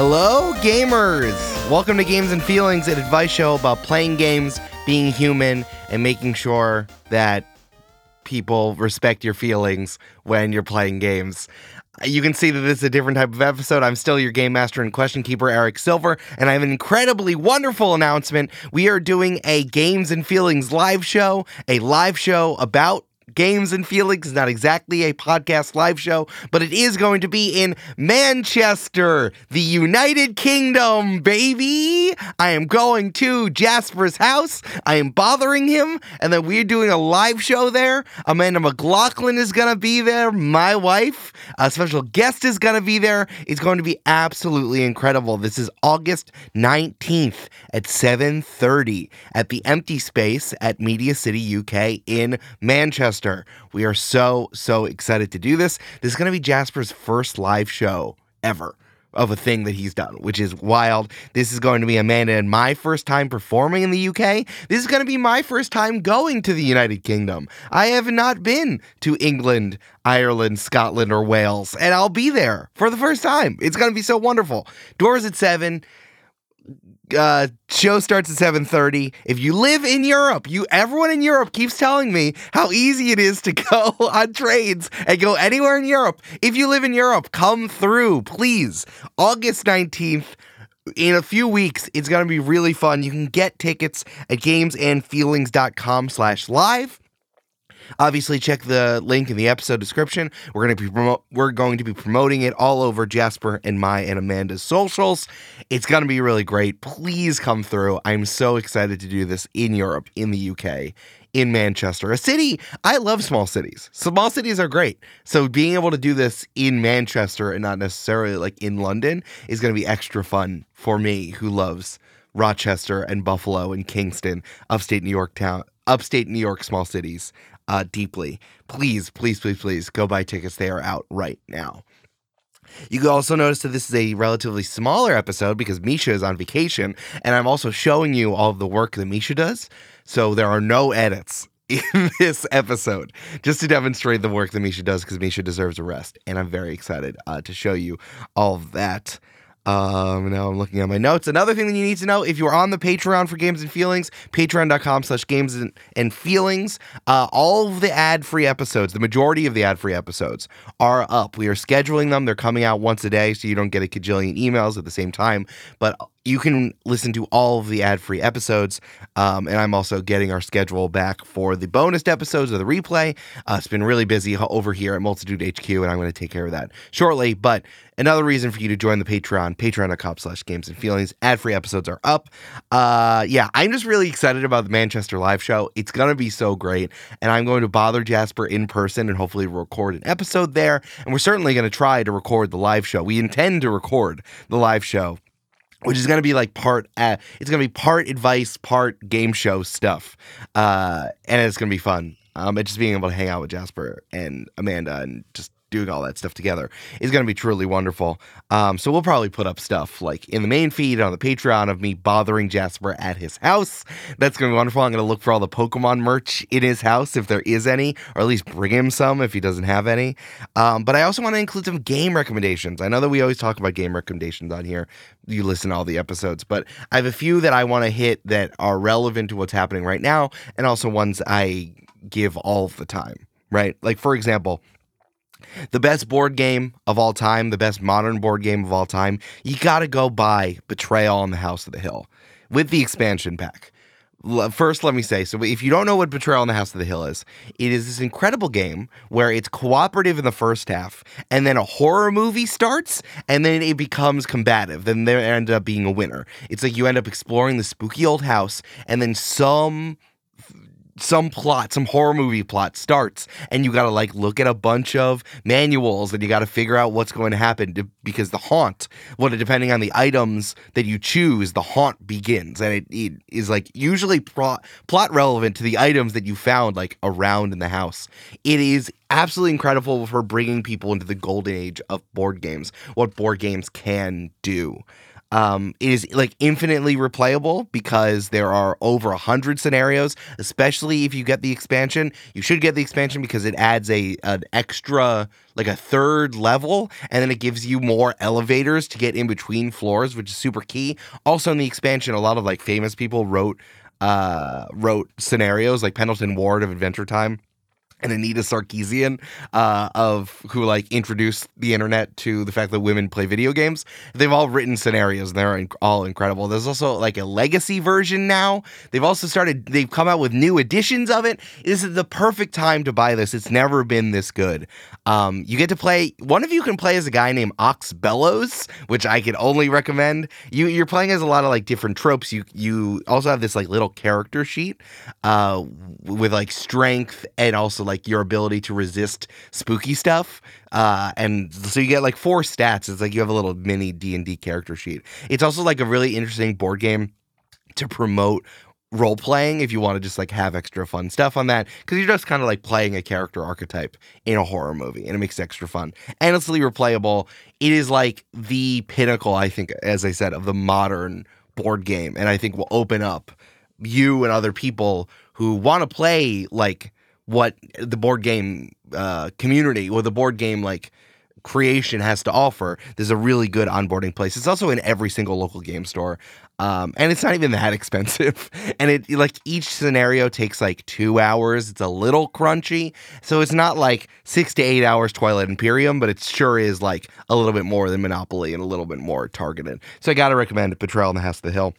Hello, gamers! Welcome to Games and Feelings, an advice show about playing games, being human, and making sure that people respect your feelings when you're playing games. You can see that this is a different type of episode. I'm still your game master and question keeper, Eric Silver, and I have an incredibly wonderful announcement. We are doing a Games and Feelings live show, a live show about Games and Feelings, is not exactly a podcast live show, but it is going to be in Manchester, the United Kingdom, baby. I am going to Jasper's house. I am bothering him, and then we're doing a live show there. Amanda McLaughlin is going to be there, my wife. A special guest is going to be there. It's going to be absolutely incredible. This is August 19th at 7:30 at the Empty Space at Media City UK in Manchester. We are so, so excited to do this. This is going to be Jasper's first live show ever of a thing that he's done, which is wild. This is going to be Amanda and my first time performing in the UK. This is going to be my first time going to the United Kingdom. I have not been to England, Ireland, Scotland, or Wales, and I'll be there for the first time. It's going to be so wonderful. Doors at 7 uh, show starts at 7:30. If you live in Europe, you everyone in Europe keeps telling me how easy it is to go on trains and go anywhere in Europe. If you live in Europe, come through, please. August 19th in a few weeks, it's going to be really fun. You can get tickets at gamesandfeelings.com slash live. Obviously, check the link in the episode description. We're going to be promo- we're going to be promoting it all over Jasper and my and Amanda's socials. It's going to be really great. Please come through. I'm so excited to do this in Europe, in the UK, in Manchester, a city. I love small cities. Small cities are great. So being able to do this in Manchester and not necessarily like in London is going to be extra fun for me who loves Rochester and Buffalo and Kingston, upstate New York town, upstate New York small cities uh, deeply. Please, please, please, please go buy tickets. They are out right now. You can also notice that this is a relatively smaller episode because Mischa is on vacation, and I'm also showing you all of the work that Mischa does. So there are no edits in this episode just to demonstrate the work that Mischa does because Misha deserves a rest. And I'm very excited uh, to show you all of that. Um, now I'm looking at my notes. Another thing that you need to know, if you're on the Patreon for Games and Feelings, patreon.com slash games and, feelings, uh, all of the ad-free episodes, the majority of the ad-free episodes are up. We are scheduling them. They're coming out once a day, so you don't get a cajillion emails at the same time. But you can listen to all of the ad-free episodes. Um, and I'm also getting our schedule back for the bonus episodes of the replay. Uh, it's been really busy over here at Multitude HQ, and I'm going to take care of that shortly. But another reason for you to join the Patreon, patreon.com slash games and feelings. Ad-free episodes are up. Uh, yeah, I'm just really excited about the Manchester live show. It's going to be so great. And I'm going to bother Jasper in person and hopefully record an episode there. And we're certainly going to try to record the live show. We intend to record the live show which is going to be like part uh, it's going to be part advice part game show stuff uh, and it's going to be fun. Um, and just being able to hang out with jasper and amanda and just doing all that stuff together is going to be truly wonderful. Um, so we'll probably put up stuff like in the main feed on the patreon of me bothering jasper at his house. That's going to be wonderful. I'm going to look for all the pokemon merch in his house if there is any or at least bring him some if he doesn't have any. Um, but i also want to include some game recommendations. I know that we always talk about game recommendations on here. You listen to all the episodes, but I have a few that I want to hit that are relevant to what's happening right now, and also ones I give all the time, right? Like, for example, the best board game of all time, the best modern board game of all time, you got to go buy Betrayal on the House of the Hill with the expansion pack. First, let me say so if you don't know what Betrayal on the House of the Hill is, it is this incredible game where it's cooperative in the first half, and then a horror movie starts, and then it becomes combative. Then there end up being a winner. It's like you end up exploring the spooky old house, and then some some plot, some horror movie plot starts, and you got to like look at a bunch of manuals and you got to figure out what's going to happen to, because the haunt, what depending on the items that you choose, the haunt begins, and it, it is like usually plot plot relevant to the items that you found like around in the house. It is absolutely incredible for bringing people into the golden age of board games, what board games can do. Um, it is like infinitely replayable because there are over a hundred scenarios. Especially if you get the expansion, you should get the expansion because it adds a an extra like a third level, and then it gives you more elevators to get in between floors, which is super key. Also, in the expansion, a lot of like famous people wrote uh wrote scenarios like Pendleton Ward of Adventure Time and Anita Sarkeesian uh, of who like introduced the internet to the fact that women play video games. They've all written scenarios and they're in- all incredible. There's also like a legacy version now. They've also started. They've come out with new editions of it. This is the perfect time to buy this. It's never been this good. Um, you get to play. One of you can play as a guy named Ox Bellows, which I can only recommend. You you're playing as a lot of like different tropes. You you also have this like little character sheet uh, with like strength and also like your ability to resist spooky stuff. Uh, and so you get like four stats. It's like you have a little mini D and D character sheet. It's also like a really interesting board game to promote role playing if you want to just like have extra fun stuff on that because you're just kind of like playing a character archetype in a horror movie and it makes it extra fun endlessly replayable it is like the pinnacle i think as i said of the modern board game and i think will open up you and other people who want to play like what the board game uh, community or the board game like creation has to offer. There's a really good onboarding place. It's also in every single local game store. Um, and it's not even that expensive. And it like each scenario takes like two hours. It's a little crunchy. So it's not like six to eight hours Twilight Imperium, but it sure is like a little bit more than Monopoly and a little bit more targeted. So I gotta recommend Betrayal in the House of the Hill.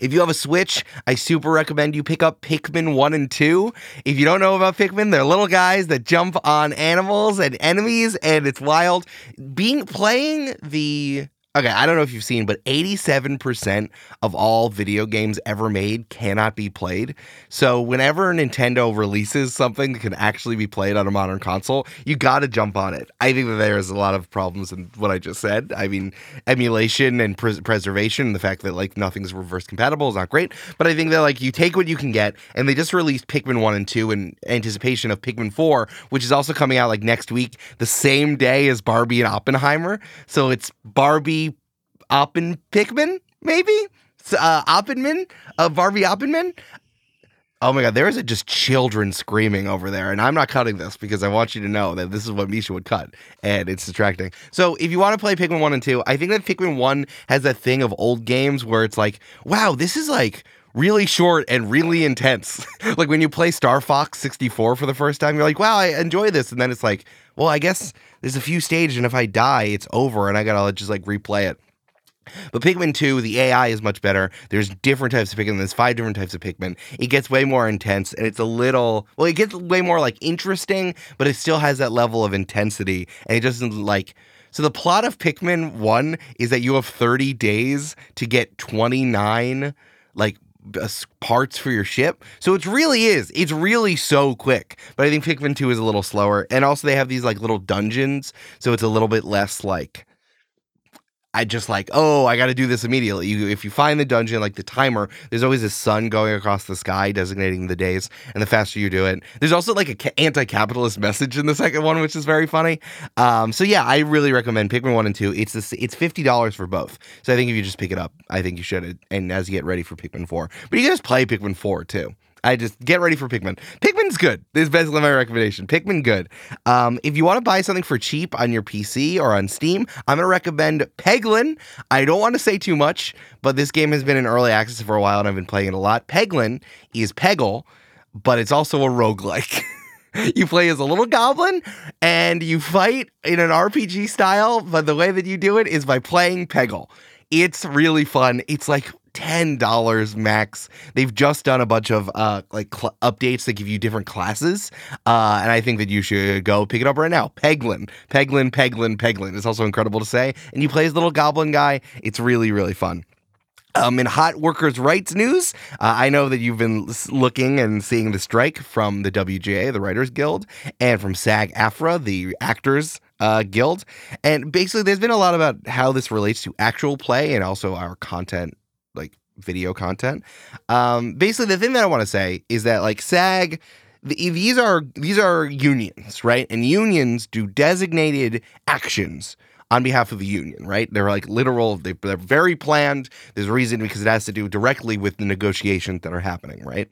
If you have a Switch, I super recommend you pick up Pikmin 1 and 2. If you don't know about Pikmin, they're little guys that jump on animals and enemies, and it's wild. Being playing the Okay, I don't know if you've seen, but 87% of all video games ever made cannot be played. So, whenever Nintendo releases something that can actually be played on a modern console, you got to jump on it. I think that there's a lot of problems in what I just said. I mean, emulation and pres- preservation, the fact that like nothing's reverse compatible is not great. But I think that like you take what you can get, and they just released Pikmin 1 and 2 in anticipation of Pikmin 4, which is also coming out like next week, the same day as Barbie and Oppenheimer. So, it's Barbie Oppen Pikmin, maybe? Uh, Oppenman? Uh, Barbie Oppenman? Oh my god, there is a just children screaming over there, and I'm not cutting this because I want you to know that this is what Mischa would cut, and it's distracting. So if you want to play Pikmin 1 and 2, I think that Pikmin 1 has that thing of old games where it's like, wow, this is like really short and really intense. like when you play Star Fox 64 for the first time, you're like, wow, I enjoy this. And then it's like, well, I guess there's a few stages, and if I die, it's over, and I gotta just like replay it. But Pikmin 2, the AI is much better. There's different types of Pikmin. There's five different types of Pikmin. It gets way more intense and it's a little, well, it gets way more like interesting, but it still has that level of intensity. And it doesn't like, so the plot of Pikmin 1 is that you have 30 days to get 29 like uh, parts for your ship. So it really is. It's really so quick. But I think Pikmin 2 is a little slower. And also they have these like little dungeons, so it's a little bit less like I just like, oh, I got to do this immediately. You, if you find the dungeon, like the timer, there's always a sun going across the sky designating the days, and the faster you do it, there's also like a ca- anti-capitalist message in the second one, which is very funny. Um, so yeah, I really recommend Pikmin one and two. It's this, it's fifty dollars for both. So I think if you just pick it up, I think you should, and as you get ready for Pikmin four, but you can just play Pikmin four too. I just get ready for Pikmin. Pikmin's good. This is basically my recommendation. Pikmin good. Um, if you want to buy something for cheap on your PC or on Steam, I'm to recommend Peglin. I don't want to say too much, but this game has been in early access for a while and I've been playing it a lot. Peglin is Peggle, but it's also a roguelike. you play as a little goblin and you fight in an RPG style, but the way that you do it is by playing Peggle. It's really fun. It's like ten dollars max. They've just done a bunch of uh like cl- updates that give you different classes, uh, and I think that you should go pick it up right now. Peglin, Peglin, Peglin, Peglin. It's also incredible to say, and you play as little goblin guy. It's really really fun. Um, in hot workers' rights news, uh, I know that you've been looking and seeing the strike from the WGA, the Writers Guild, and from SAG AFTRA, the Actors uh, Guild. And basically, there's been a lot about how this relates to actual play and also our content like video content. Um, basically, the thing that I want to say is that like SAG, the, these are these are unions, right? And unions do designated actions on behalf of the union, right? They're like literal, they, they're very planned. There's a reason because it has to do directly with the negotiations that are happening, right?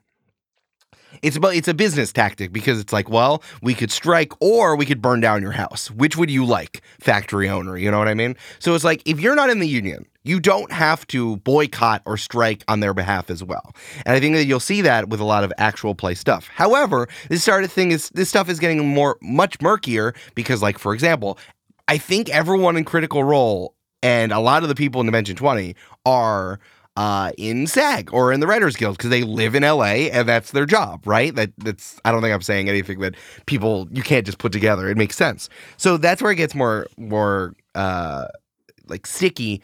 It's about it's a business tactic because it's like, well, we could strike or we could burn down your house. Which would you like, factory owner? You know what I mean? So it's like if you're not in the union, you don't have to boycott or strike on their behalf as well. And I think that you'll see that with a lot of actual play stuff. However, this sort of thing is this stuff is getting more much murkier because, like, for example, I think everyone in Critical Role and a lot of the people in Dimension 20 are uh, in SAG or in the Writers Guild because they live in LA and that's their job, right? That that's I don't think I'm saying anything that people you can't just put together. It makes sense. So that's where it gets more more uh, like sticky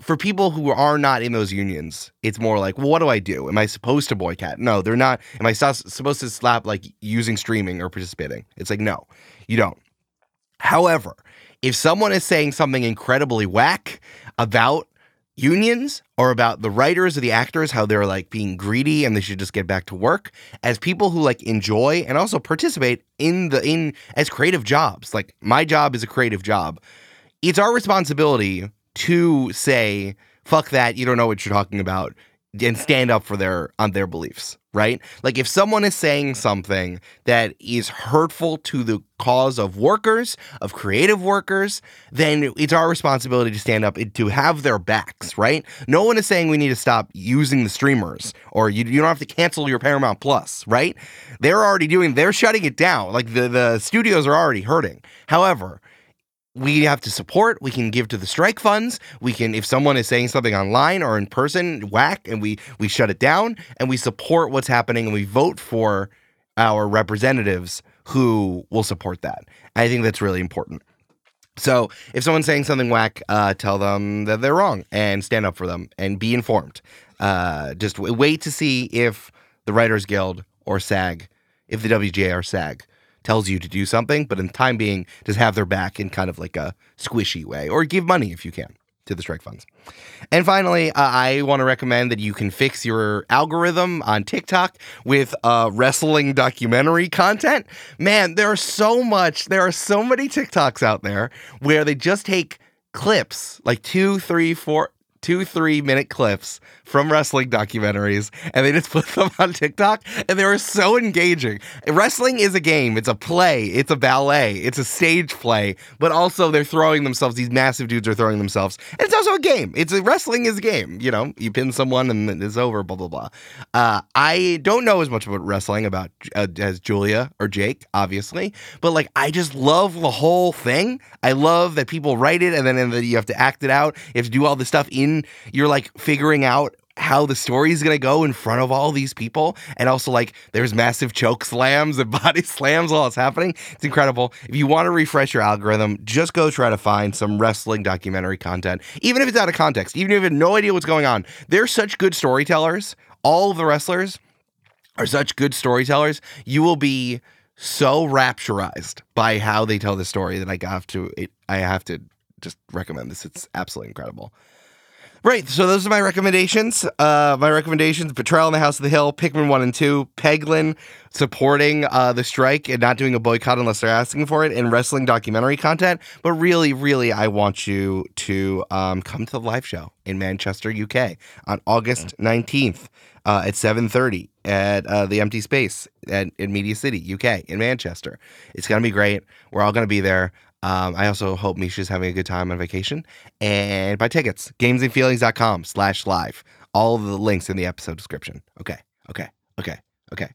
for people who are not in those unions, it's more like, well, what do I do? Am I supposed to boycott? No, they're not. Am I supposed to slap like using streaming or participating? It's like, no, you don't. However, if someone is saying something incredibly whack about unions or about the writers or the actors how they're like being greedy and they should just get back to work as people who like enjoy and also participate in the in as creative jobs like my job is a creative job it's our responsibility to say fuck that you don't know what you're talking about and stand up for their on their beliefs right? Like if someone is saying something that is hurtful to the cause of workers of creative workers then it's our responsibility to stand up to have their backs right? No one is saying we need to stop using the streamers or you, you don't have to cancel your paramount plus right? They're already doing they're shutting it down. Like the, the studios are already hurting. However we have to support. We can give to the strike funds. We can, if someone is saying something online or in person, whack, and we we shut it down and we support what's happening and we vote for our representatives who will support that. I think that's really important. So if someone's saying something whack, uh, tell them that they're wrong and stand up for them and be informed. Uh, just w- wait to see if the Writers Guild or SAG, if the WGA or SAG tells you to do something, but in the time being, just have their back in kind of like a squishy way, or give money if you can to the strike funds. And finally, uh, I want to recommend that you can fix your algorithm on TikTok with uh, wrestling documentary content. Man, there are so much, there are so many TikToks out there where they just take clips, like two, three, four, two, three minute clips from wrestling documentaries and they just put them on TikTok and they were so engaging. Wrestling is a game, it's a play, it's a ballet, it's a stage play, but also they're throwing themselves, these massive dudes are throwing themselves. And it's also a game. It's a, wrestling is a game, you know, you pin someone and it's over, blah, blah, blah. Uh, I don't know as much about wrestling about uh, as Julia or Jake, obviously, but like I just love the whole thing. I love that people write it and then, you have to act it out. You have to do all this stuff in, you're like figuring out how the story is to go in front of all these people. And also, like, there's massive choke slams and body slams while it's happening. It's incredible. If you want to refresh your algorithm, just go try to find some wrestling documentary content, even if it's out of context, even if you have no idea what's going on. They're such good storytellers. All of the wrestlers are such good storytellers. You will be so rapturized by how they tell the story that I have to, it, I have to just recommend this. It's absolutely incredible. Right. So those are my recommendations. Uh, my recommendations: Betrayal in the House of the Hill, Pikmin one and two, Peglin supporting uh, the strike and not doing a boycott unless they're asking for it, and wrestling documentary content. But really, really, I want you to um, come to the live show in Manchester, UK, on August nineteenth uh, at seven thirty at uh, the Empty Space at, in Media City, UK, in Manchester. It's gonna be great. We're all gonna be there. Um, I also hope Mischa's having a good time on vacation. And buy tickets, gamesandfeelings.com slash live. All of the links in the episode description. Okay, okay, okay, okay.